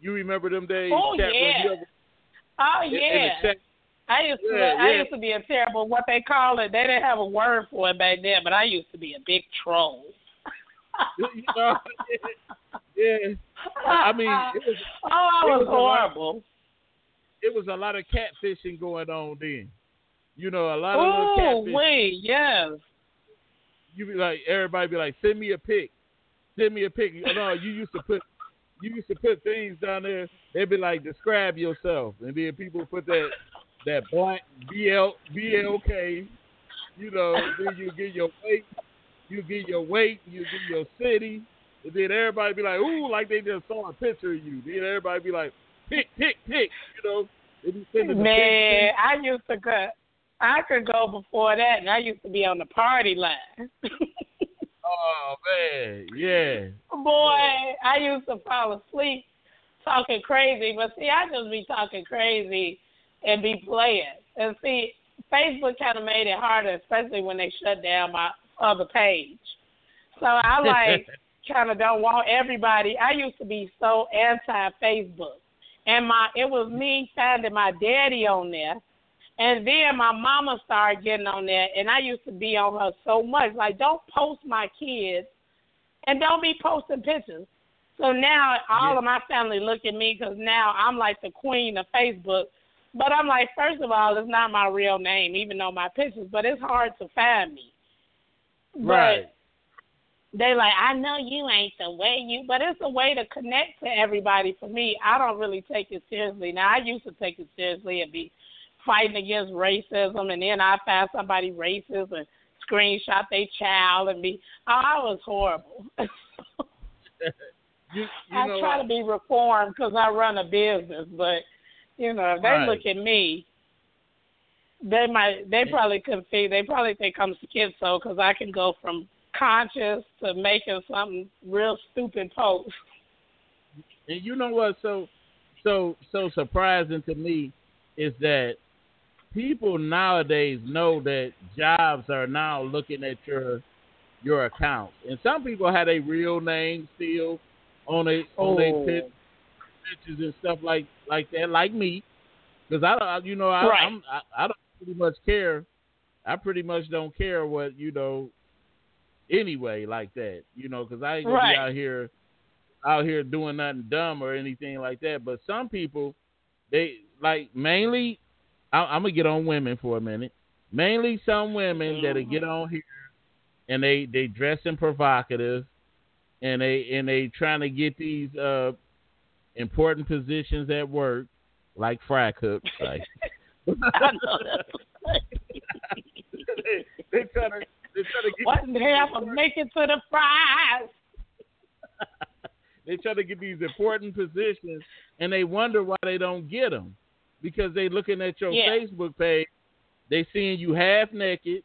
You remember them days? Oh, chat yeah. Room? Ever- Oh, in- in yeah. chat- I used to Yeah, I yeah. used to be a terrible what they call it. They didn't have a word for it back then, but I used to be a big troll. you know, [LAUGHS] yeah. I mean, it was [LAUGHS] oh, I was was horrible. It was a lot of catfishing going on then. You know, a lot of little Oh, catfish. wait, yes. You be like everybody be like, send me a pic, send me a pic. No, you used to put you used to put things down there. They'd be like, describe yourself, and then people put that that blank BL BLK. You know, then you get your weight, you get your weight, you get your city, and then everybody be like, ooh, like they just saw a picture of you. Then everybody be like, pick, pick, pick. You know, they be sending Man. I used to go I could go before that and I used to be on the party line. [LAUGHS] Oh man, yeah. Boy, I used to fall asleep talking crazy, but see, I just be talking crazy and be playing. And see, Facebook kind of made it harder, especially when they shut down my other page. So I like [LAUGHS] kind of don't want everybody. I used to be so anti Facebook, and my it was me finding my daddy on there. And then my mama started getting on there, and I used to be on her so much. Like, don't post my kids, and don't be posting pictures. So now all of my family look at me because now I'm like the queen of Facebook. But I'm like, first of all, it's not my real name, even though my pictures. But it's hard to find me. Right. But they like, I know you ain't the way you, but it's a way to connect to everybody. For me, I don't really take it seriously. Now I used to take it seriously and be fighting against racism, and then I find somebody racist and screenshot their child and be, oh, I was horrible. [LAUGHS] You, you I try what? to be reformed because I run a business, but you know, if they Right. look at me, they might they probably confuse they probably think I'm schizo because I can go from conscious to making something real stupid post. And you know what? So, so, so surprising to me is that people nowadays know that jobs are now looking at your your account, and some people have a real name still on a on their Oh. pictures and stuff like like that, like me, because I don't, you know, I, Right. I'm I, I don't pretty much care. I pretty much don't care what you know. Anyway, like that, you know, because I ain't gonna Right. be out here out here doing nothing dumb or anything like that. But some people, they like mainly. I, I'm gonna get on women for a minute. Mainly some women that'll get on here and they they dressing provocative, and they and they trying to get these uh important positions at work, like frack hooks. Like [LAUGHS] I know that's [LAUGHS] they, they try to they try to Wasn't half of make it to the fries. [LAUGHS] they try to get these important positions, and they wonder why they don't get them because they looking at your Yeah. Facebook page, they seeing you half naked,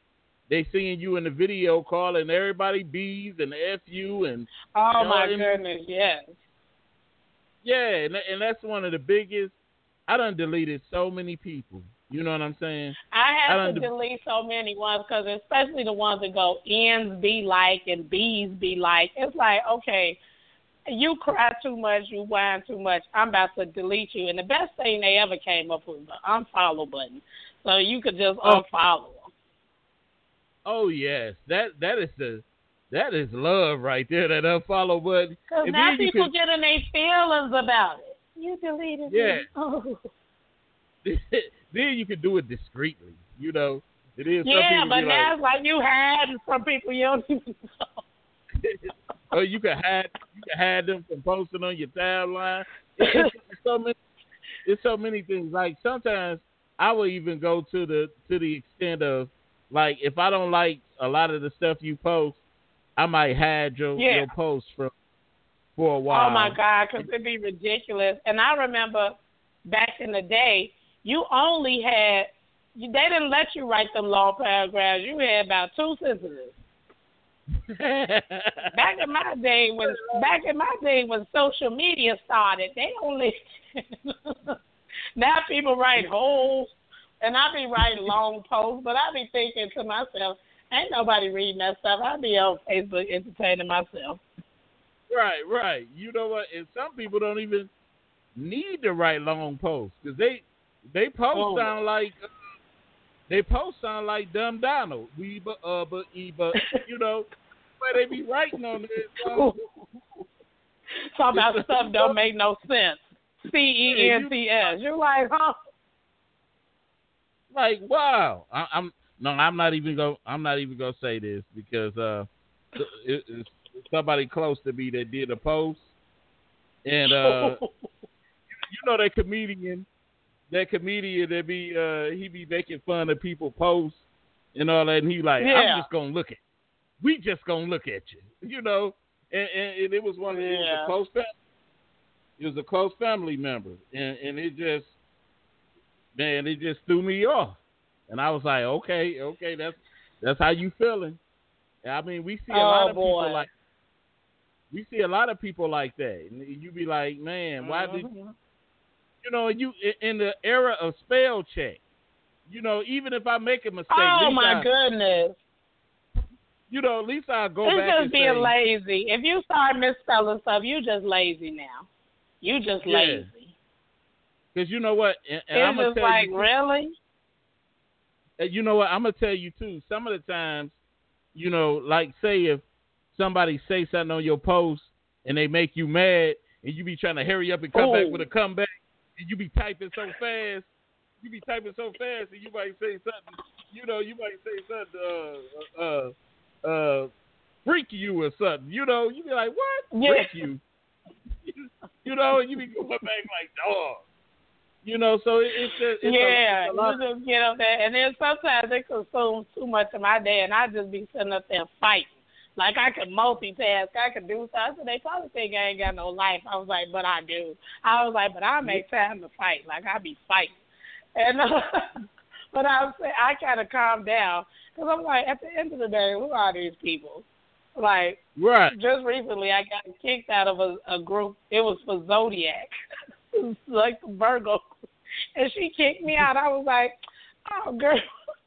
they seeing you in the video calling everybody bees and f you and Oh You know, my and- goodness, yes. yeah, and and that's one of the biggest. I done deleted so many people. You know what I'm saying? I I have don't to delete so many ones because especially the ones that go ends be like and bees be like. It's like okay, you cry too much, you whine too much. I'm about to delete you. And the best thing they ever came up with was the unfollow button, so you could just Oh. unfollow them. Oh yes, that that is the that is love right there. That unfollow button. Because now people could- get in their feelings about it. You deleted Yeah. me. Oh. [LAUGHS] then you can do it discreetly. You know, it is. some Yeah, but now like, it's like you hide from people you don't even know. [LAUGHS] or oh, you can hide you can hide them from posting on your timeline. It's, it's so many it's so many things. Like sometimes I will even go to the to the extent of like if I don't like a lot of the stuff you post, I might hide your Yeah. your post from for a while. Oh my God, because it'd be ridiculous. And I remember back in the day, you only had you, they didn't let you write them long paragraphs. You had about two sentences. [LAUGHS] Back in my day, when back in my day when social media started, they only [LAUGHS] now people write whole, and I be writing long posts, but I be thinking to myself, ain't nobody reading that stuff. I be on Facebook entertaining myself. Right, right. You know what? And some people don't even need to write long posts because they they post Oh. sound like uh, they post sound like dumb Donald. We but uh but e but you know but they be writing on it. [LAUGHS] So, Talking about stuff don't make no sense. C E N T S. You're like, huh? like wow, I, I'm no, I'm not even go. I'm not even gonna say this because uh, it, it's somebody close to me that did a post, and uh, [LAUGHS] you know that comedian, that comedian that be uh he be making fun of people posts and all that, and he like Yeah. I'm just gonna look at, we just gonna look at you, [LAUGHS] you know, and, and, and it was one of it was Yeah. a close family, it was a close family member, and and it just man, it just threw me off, and I was like, okay, okay, that's that's how you feeling. And I mean, we see a Oh, lot of boy. people like we see a lot of people like that, and you be like, man, why did Mhm. You know you in the era of spell check? You know, even if I make a mistake, Oh my I, goodness. you know, at least I go It's back just and being say, lazy. If you start misspelling stuff, you just lazy now. You just Yeah. lazy. because you know what, and, and I'm It's gonna just tell like, you, really? You know what? I'm gonna tell you too. Some of the times, you know, like say if somebody say something on your post and they make you mad, and you be trying to hurry up and come back with a comeback, you be typing so fast, you be typing so fast, and you might say something. You know, you might say something. Uh, uh, uh, freak you or something. You know, you be like, what? Yeah. Freak you. [LAUGHS] you know, and you be going back like dog. You know, so it, it's just it's a- yeah, it's a you just get up there, and then sometimes it consumes too much of my day, and I just be sitting up there fighting. Like I could multitask, I could do stuff. So they probably think I ain't got no life. I was like, but I do. I was like, but I make time to fight. Like I be fighting, and uh, [LAUGHS] but I say I kind of calmed down because I'm like, at the end of the day, who are these people? Like, right. Just recently, I got kicked out of a, a group. It was for Zodiac, [LAUGHS] like Virgo, and she kicked me out. I was like, oh girl,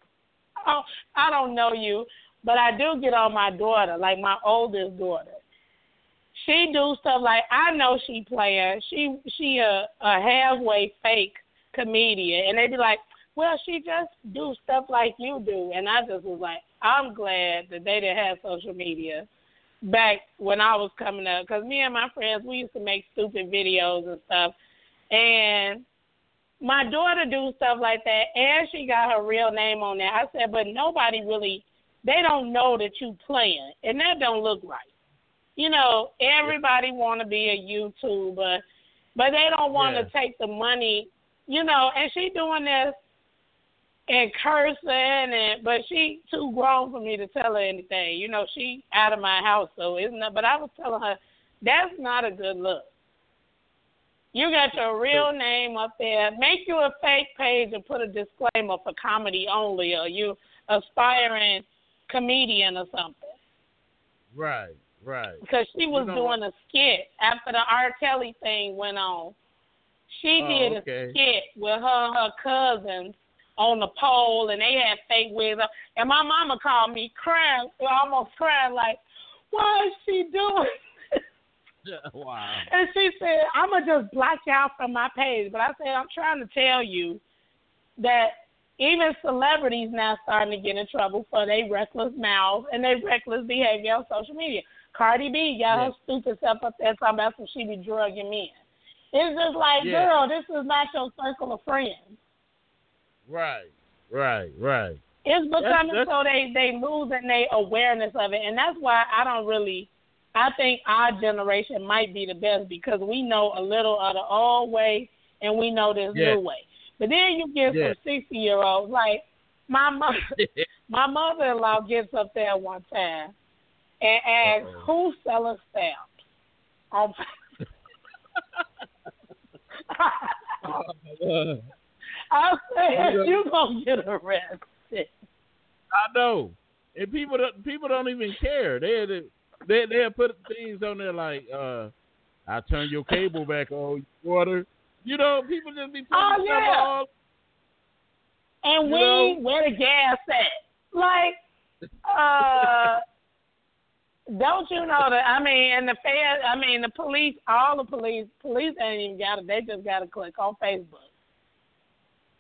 [LAUGHS] oh, I don't know you, but I do get on my daughter, like my oldest daughter. She do stuff like I know she playing. She she a, a halfway fake comedian, and they be like, well, she just do stuff like you do, and I just was like, I'm glad that they didn't have social media back when I was coming up, because me and my friends we used to make stupid videos and stuff, and my daughter do stuff like that, and she got her real name on there. I said, but nobody really, they don't know that you playing, and that don't look right. You know, everybody want to be a YouTuber, but they don't want to Yeah. take the money. You know, and she doing this and cursing, and but she too grown for me to tell her anything. You know, she out of my house, so it's not. that? But I was telling her that's not a good look. You got your real name up there. Make you a fake page and put a disclaimer for comedy only, or you aspiring comedian or something. Right, right. Because she was know doing a skit after the R. Kelly thing went on. She Oh, did okay. a skit with her and her cousins on the pole, and they had fake wigs. on. And my mama called me crying, almost crying, like, "What is she doing?" [LAUGHS] wow. And she said, I'm to just block you out from my page. But I said, I'm trying to tell you that even celebrities now starting to get in trouble for their reckless mouth and their reckless behavior on social media. Cardi B got her stupid self up there talking about some she be drugging men. It's just like, Yeah. girl, this is not your circle of friends. Right, right, right. It's becoming that's- so they they losing their awareness of it, and that's why I don't really. I think our generation might be the best because we know a little of the old way and we know this Yeah. new way. But then you get Yeah. some sixty year olds like my mother. [LAUGHS] my mother in law gets up there one time and asks Uh-oh. who's selling stamps. On I said you gonna get arrested. I know, and people don't people don't even care. They they they put things on there like, uh, "I turn your cable back on, you water." You know, people just be putting Oh, yeah. all. And You we know? where the gas at? Like, uh, don't you know that? I mean, and the feds. I mean, the police. All the police. Police ain't even got it. They just got to click on Facebook.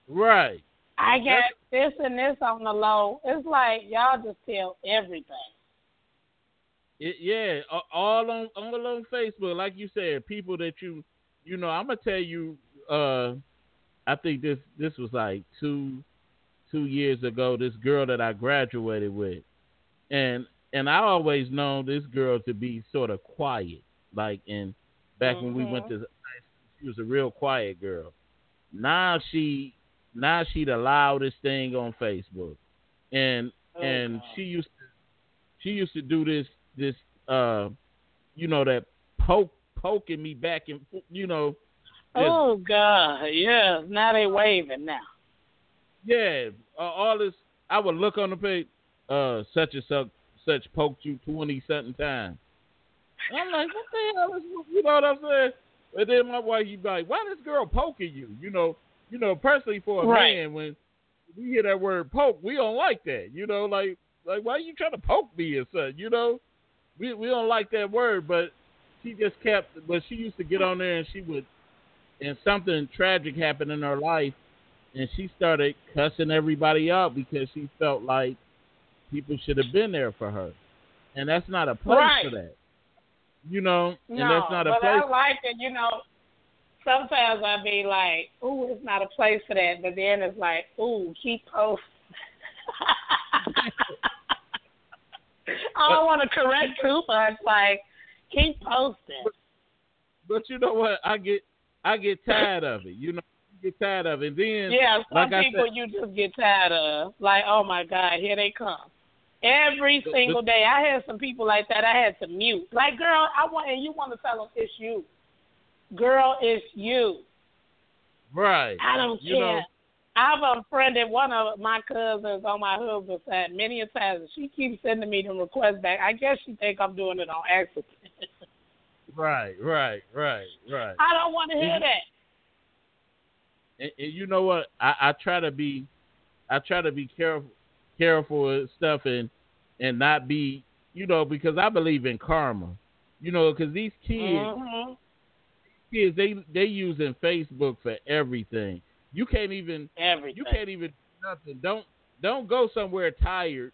Right. I got this and this on the low. It's like y'all just tell everything. It, yeah, all on all on Facebook, like you said, people that you you know. I'm gonna tell you. Uh, I think this this was like two two years ago. This girl that I graduated with, and and I always known this girl to be sort of quiet. Like in back when we went to, she was a real quiet girl. Now she now she the loudest thing on Facebook, and and she used to she used to do this this uh you know that poke poking me back and you know just- Oh God, yes. Now they waving now. yeah uh, all this I would look on the page uh such and such such poked you twenty something times. I'm like what the hell is you know what I'm saying? And then my wife you be like why this girl poking you? You know you know personally for a Right. man when we hear that word poke we don't like that you know like like why you trying to poke me or such you know we we don't like that word, but she just kept. But she used to get on there and she would, and something tragic happened in her life, and she started cussing everybody out because she felt like people should have been there for her, and that's not a place Right. for that. You know, and No, that's not a but place. I like it. You know, sometimes I be like, "Ooh, it's not a place for that," but then it's like, "Ooh, keep posting." [LAUGHS] I don't want to correct too much. Like, keep posting. But you know what? I get I get tired of it. You know, get tired of it. Then Yeah, some like people said, you just get tired of. Like, oh my God, here they come. Every But- single day, I had some people like that. I had to mute. Like, girl, I want, and you want to tell them it's you. Girl, it's you. right. I don't You know, care. I've unfriended one of my cousins on my husband's side many a times. She keeps sending me the requests back. I guess she think I'm doing it on accident. [LAUGHS] right, right, right, right. I don't want to hear and, that. And, and you know what? I, I try to be, I try to be careful, careful with stuff and and not be, you know, because I believe in karma. You know, because these kids, mm-hmm. kids, they they using Facebook for everything. You can't even everything. You can't even do nothing. Don't don't go somewhere tired.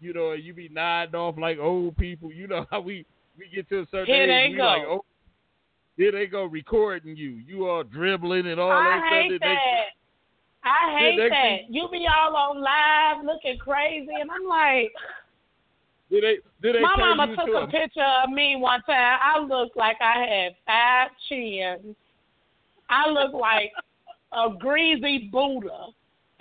You know, you be nodding off like old people. You know how we we get to a certain Here age. they we go. Like, oh, here they go recording you. You all dribbling and all that. I that hate stuff. that. They, I hate that. You be all on live looking crazy, and I'm like, did they? Did they my mama took to a picture of me one time. I looked like I had five chins. I looked like a greasy Buddha.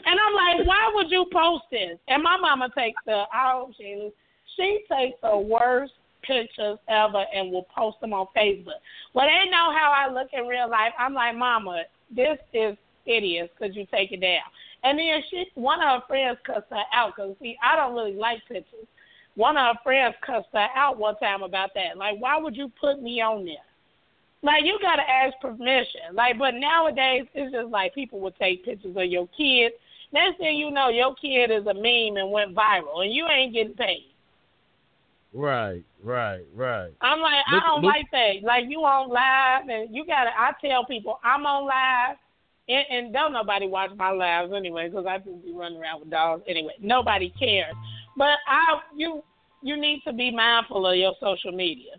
And I'm like, why would you post this? And my mama takes the oh she she takes the worst pictures ever and will post them on Facebook. Well, they know how I look in real life. I'm like, Mama, this is hideous because you take it down. And then she, one of her friends cussed her out because see, I don't really like pictures. One of her friends cussed her out one time about that. Like, why would you put me on there? Like, you gotta ask permission. Like, but nowadays it's just like people would take pictures of your kids. Next thing you know, your kid is a meme and went viral, and you ain't getting paid. Right, right, right. I'm like, Look- I don't look- like that. Like you on live and you gotta. I tell people I'm on live, and, and don't nobody watch my lives anyway because I just be running around with dogs anyway. Nobody cares. But I, you, you need to be mindful of your social media.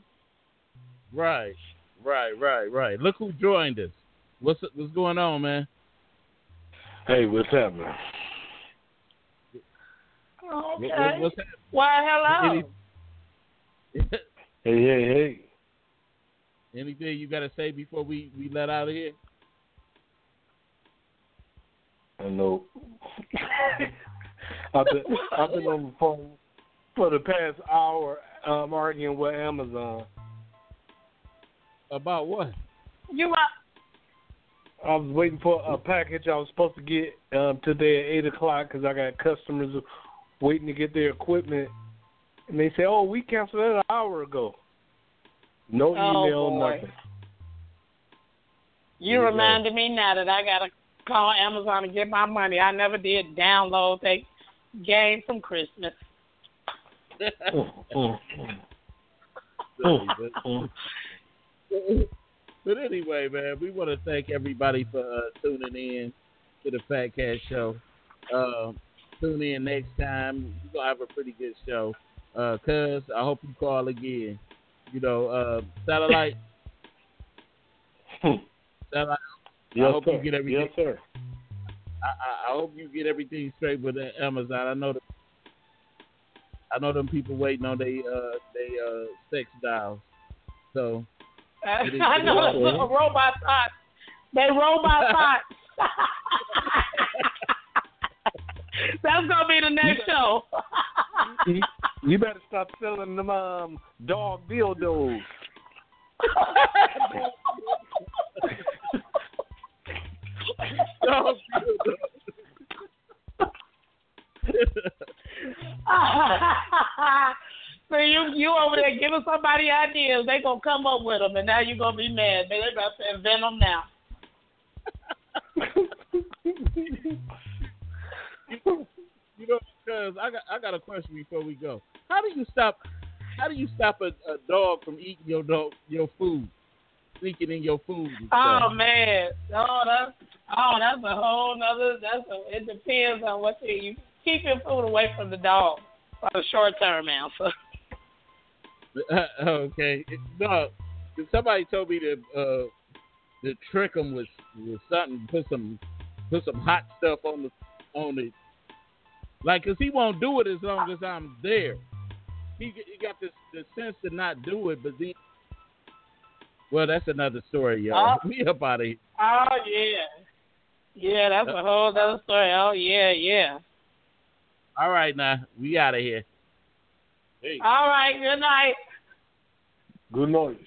Right, right, right, right. Look who joined us. What's what's going on, man? Hey, what's happening? What- Okay. what- what's happening? Why, hello. Any- [LAUGHS] Hey, hey, hey. Anything you got to say before we, we let out of here? I know. [LAUGHS] I've been I've been on the phone for the past hour um, arguing with Amazon. About what? You are. I was waiting for a package I was supposed to get um, today at eight o'clock because I got customers waiting to get their equipment, and they say, "Oh, we canceled that an hour ago." No Oh, email, boy. nothing. You reminded me now that I gotta call Amazon and get my money. I never did download that game from Christmas. Mm, Silly, mm, but-. Anyway, man, we want to thank everybody for uh, tuning in to the Fat Cat Show. Uh, tune in next time. We're gonna have a pretty good show. Uh, Cuz, I hope you call again. You know, uh, satellite. [LAUGHS] satellite. I hope sir. you get everything. Yes, sir. I, I, I hope you get everything straight with Amazon. I know the, I know them people waiting on they uh they uh sex dials. So [LAUGHS] I know it's little robot thoughts. They robot [LAUGHS] thoughts. [LAUGHS] That's gonna be the next show. you, you better stop selling them um, dog dildos. Dog so you you over there giving somebody ideas, they gonna come up with them, and now you gonna be mad. They about to invent them now. [LAUGHS] you know, because I got I got a question before we go. How do you stop? How do you stop a, a dog from eating your dog your food, sneaking in your food? Oh man, oh that's oh that's a whole nother. That's a, it depends on what you you keep your food away from the dog for the short term answer. [LAUGHS] okay, no, somebody told me to uh to trick him with with something, put some put some hot stuff on the on it, like 'cause he won't do it as long as I'm there. He he got this the sense to not do it, but then. Well, that's another story, y'all. [LAUGHS] Oh. We up out of here. Oh yeah, yeah, that's a whole other story. Oh yeah, yeah. All right, now we out of here. Hey. All right, good night. Good night.